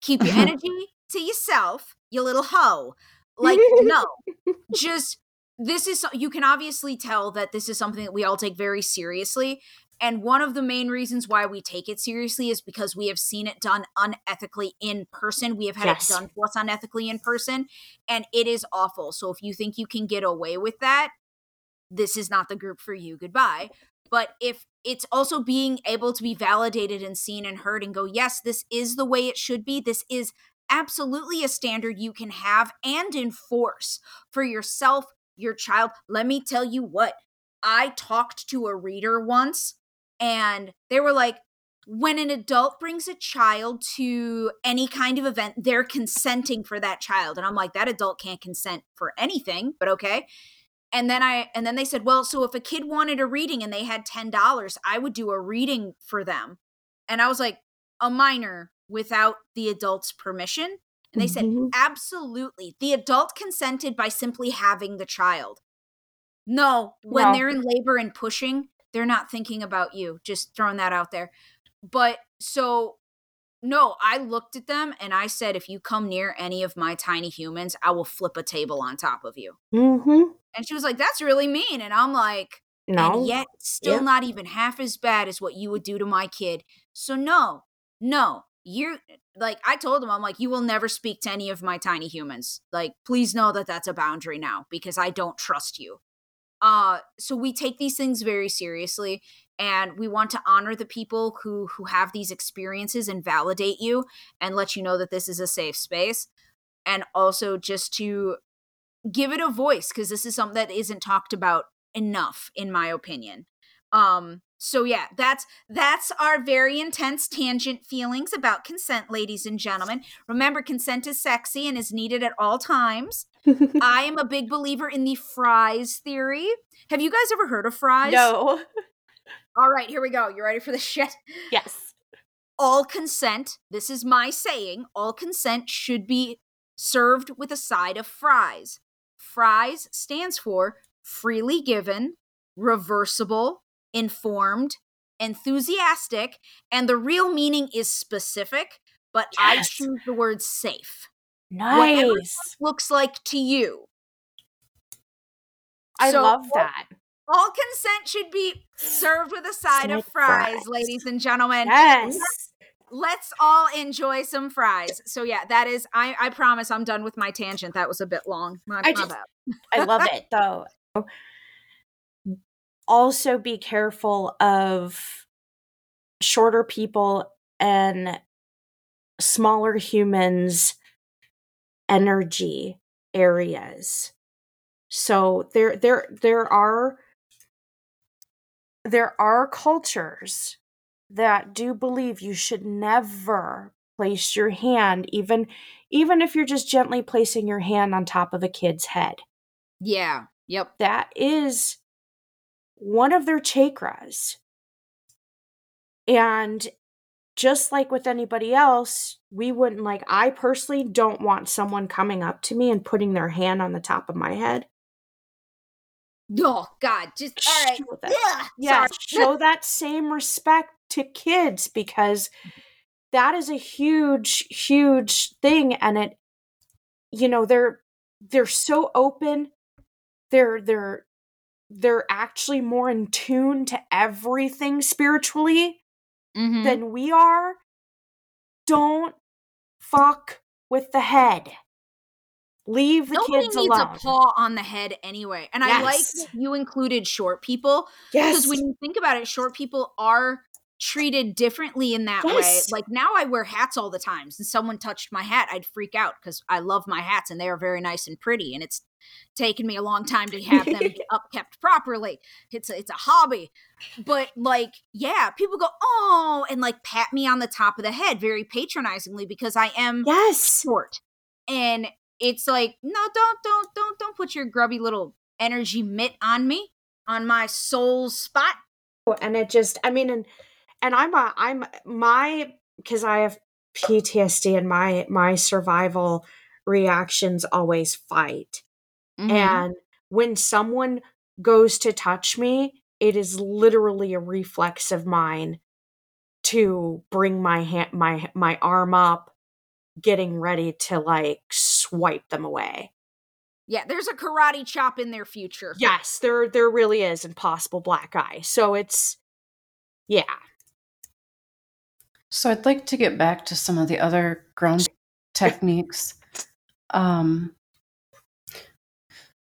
Keep your energy to yourself, you little hoe. Like, no, just this is, you can obviously tell that this is something that we all take very seriously. And one of the main reasons why we take it seriously is because we have seen it done unethically in person. We have had yes. it done to us unethically in person, and it is awful. So if you think you can get away with that, this is not the group for you. Goodbye. But if it's also being able to be validated and seen and heard and go, yes, this is the way it should be. This is absolutely a standard you can have and enforce for yourself, your child. Let me tell you what, I talked to a reader once and they were like, when an adult brings a child to any kind of event, they're consenting for that child. And I'm like, that adult can't consent for anything, but okay. And then I and then they said, "Well, so if a kid wanted a reading and they had $10, I would do a reading for them." And I was like, "A minor without the adult's permission?" And they mm-hmm. said, absolutely. The adult consented by simply having the child. No, when no. they're in labor and pushing, they're not thinking about you. Just throwing that out there. But so, no, I looked at them and I said, if you come near any of my tiny humans, I will flip a table on top of you. Mm-hmm. And she was like, that's really mean. And I'm like, no. And yet, still yeah. not even half as bad as what you would do to my kid. So, no, no, you're like i told him i'm like you will never speak to any of my tiny humans like please know that that's a boundary now because i don't trust you uh so we take these things very seriously and we want to honor the people who who have these experiences and validate you and let you know that this is a safe space. And also just to give it a voice because this is something that isn't talked about enough in my opinion. Um so yeah that's that's our very intense tangent feelings about consent ladies and gentlemen. Remember consent is sexy and is needed at all times. I am a big believer in the fries theory. Have you guys ever heard of fries? No. All right here we go. You ready for the shit? Yes. All consent this is my saying all consent should be served with a side of fries. Fries stands for freely given reversible informed, enthusiastic, and the real meaning is specific, but yes. I choose the word safe. Nice. looks like to you. I so, love that. All consent should be served with a side of fries, fries, ladies and gentlemen. Yes. Let's, let's all enjoy some fries. So yeah, that is I I promise I'm done with my tangent. That was a bit long. My, I, just, I love it though also be careful of shorter people and smaller humans energy areas. So there there there are there are cultures that do believe you should never place your hand even even if you're just gently placing your hand on top of a kid's head. Yeah yep. That is one of their chakras. And just like with anybody else, we wouldn't like, I personally don't want someone coming up to me and putting their hand on the top of my head. Oh, God. Just, all right. Show that, yeah, show that same respect to kids because that is a huge, huge thing. And it, you know, they're, they're so open. They're, they're, they're actually more in tune to everything spiritually mm-hmm. than we are, don't fuck with the head. Leave the Nobody kids needs alone. a paw on the head anyway. And yes. I like you included short people. Yes. Because when you think about it, short people are treated differently in that Yes. way. Like now I wear hats all the time. And someone touched my hat, I'd freak out because I love my hats and they are very nice and pretty. And it's taken me a long time to have them upkept properly. It's a, it's a hobby. But like, yeah, people go, oh, and like pat me on the top of the head very patronizingly because I am Yes. short. And it's like, no, don't, don't, don't, don't put your grubby little energy mitt on me, on my soul spot. Oh, and it just i mean and and i'm a i'm my because i have ptsd and my my survival reactions always fight Mm-hmm. and when someone goes to touch me it is literally a reflex of mine to bring my hand my my arm up getting ready to like swipe them away yeah, there's a karate chop in their future. yes there there really is impossible black eye so it's yeah So I'd like to get back to some of the other ground techniques. Um,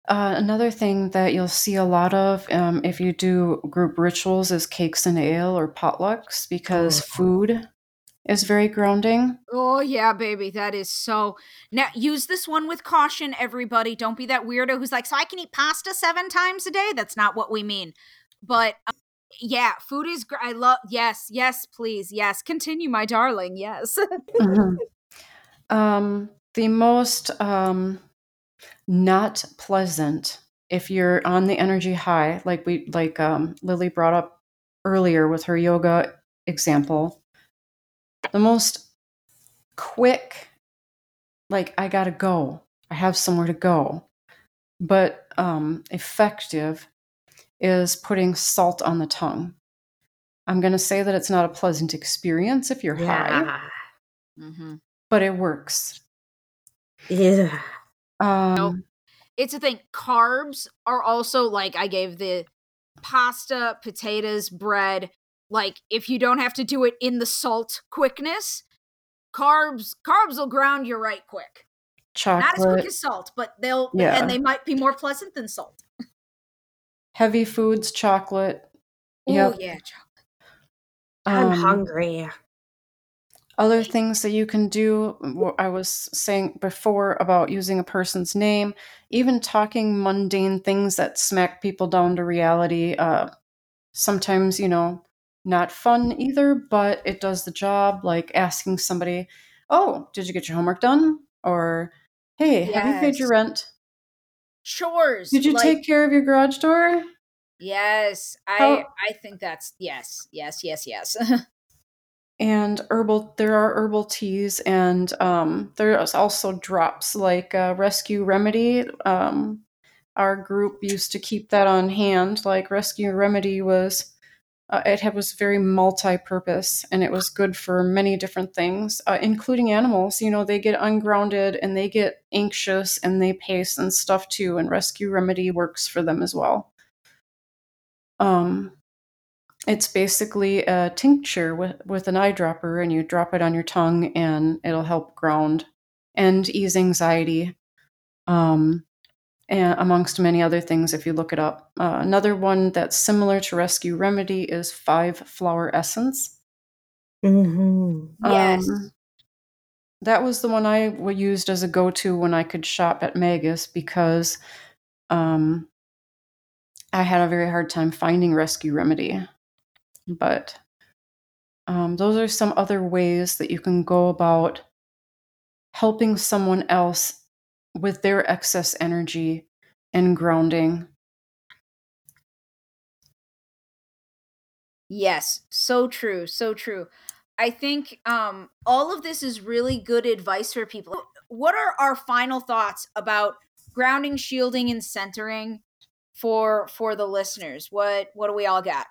uh, another thing that you'll see a lot of um, if you do group rituals is cakes and ale or potlucks because Oh. food is very grounding. Oh yeah, baby, that is so. Now use this one with caution, everybody. Don't be that weirdo who's like, "So I can eat pasta seven times a day." That's not what we mean. But um, yeah, food is. great. I love. Yes, yes, please, yes. Continue, my darling. Yes. Mhm. um, the most um, not pleasant if you're on the energy high, like we like um, Lily brought up earlier with her yoga example. The most quick, like I gotta go, I have somewhere to go, but um, effective is putting salt on the tongue. I'm gonna say that it's not a pleasant experience if you're high, mm-hmm. but it works. yeah Um, Nope. It's a thing. Carbs are also like I gave the pasta, potatoes, bread. Like if you don't have to do it in the salt quickness, carbs carbs will ground you right quick. Chocolate. Not as quick as salt, but they'll Yeah. and they might be more pleasant than salt. Heavy foods, chocolate. Oh Yep. yeah, chocolate. i'm Um, hungry Other things that you can do, I was saying before about using a person's name, even talking mundane things that smack people down to reality. Uh, sometimes, you know, not fun either, but it does the job. Like asking somebody, "Oh, did you get your homework done?" Or, "Hey, have you paid your rent? Chores. Did you like- take care of your garage door?" Yes, I I think that's yes, yes, yes, yes. and herbal there are herbal teas and um, there's also drops like uh, rescue remedy um, our group used to keep that on hand like rescue remedy was uh, it had, was very multi-purpose and it was good for many different things uh, including animals. You know they get ungrounded and they get anxious and they pace and stuff too and rescue remedy works for them as well. Um, it's basically a tincture with, with an eyedropper, and you drop it on your tongue, and it'll help ground and ease anxiety, um, and amongst many other things. If you look it up, uh, another one that's similar to Rescue Remedy is Five Flower Essence. mm-hmm. yes. Um, that was the one I used as a go-to when I could shop at Magus because um, I had a very hard time finding Rescue Remedy. But um, those are some other ways that you can go about helping someone else with their excess energy and grounding. Yes, so true, so true. I think um all of this is really good advice for people. What are our final thoughts about grounding, shielding and centering for for the listeners? What what do we all got?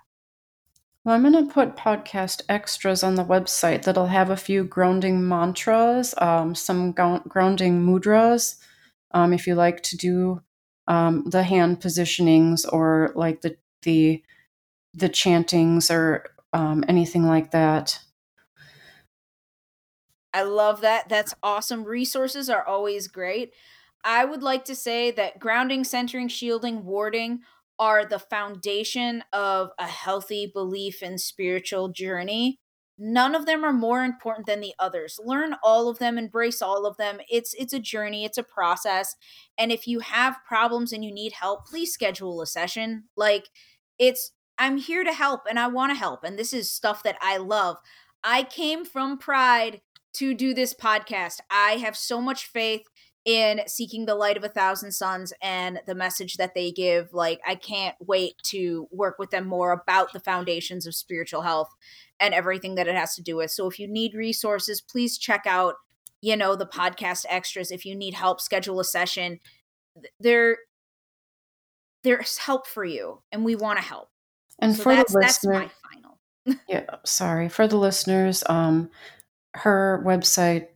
Well, I'm going to put podcast extras on the website that'll have a few grounding mantras, um, some grounding mudras. Um, if you like to do um, the hand positionings or like the the the chantings or um, anything like that. I love that. That's awesome. Resources are always great. I would like to say that grounding, centering, shielding, warding are the foundation of a healthy belief and spiritual journey none of them are more important than the others. Learn all of them embrace all of them. It's it's a journey it's a process. And if you have problems and you need help please schedule a session. Like it's i'm here to help and i want to help and this is stuff that i love. I came from pride to do this podcast. I have so much faith in seeking the light of a thousand suns and the message that they give. Like i can't wait to work with them more about the foundations of spiritual health and everything that it has to do with. So if you need resources please check out you know the podcast extras. If you need help schedule a session. There there's help for you and we want to help. And so for that's, the that's listener my final. Yeah sorry. For the listeners um her website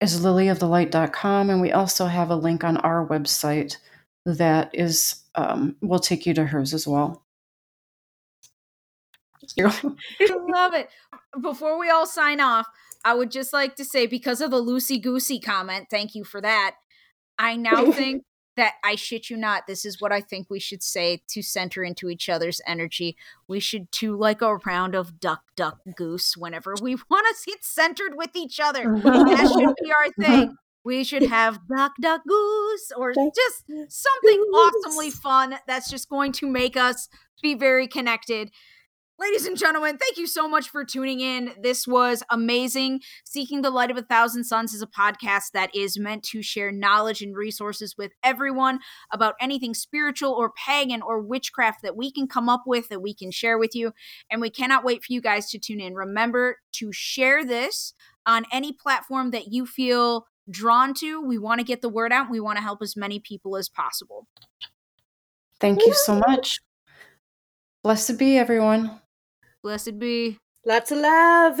is lilyofthelight.com and we also have a link on our website that is um, will take you to hers as well love it before we all sign off i would just like to say because of the loosey goosey comment thank you for that i now think that I shit you not, this is what I think we should say to center into each other's energy. We should do like a round of duck, duck, goose whenever we want to get centered with each other. that should be our thing. We should have duck, duck, goose, or just something awesomely fun that's just going to make us be very connected. Ladies and gentlemen, thank you so much for tuning in. This was amazing. Seeking the Light of a Thousand Suns is a podcast that is meant to share knowledge and resources with everyone about anything spiritual or pagan or witchcraft that we can come up with that we can share with you. And we cannot wait for you guys to tune in. Remember to share this on any platform that you feel drawn to. We want to get the word out. We want to help as many people as possible. Thank you so much. Blessed be everyone. Blessed be. Lots of love.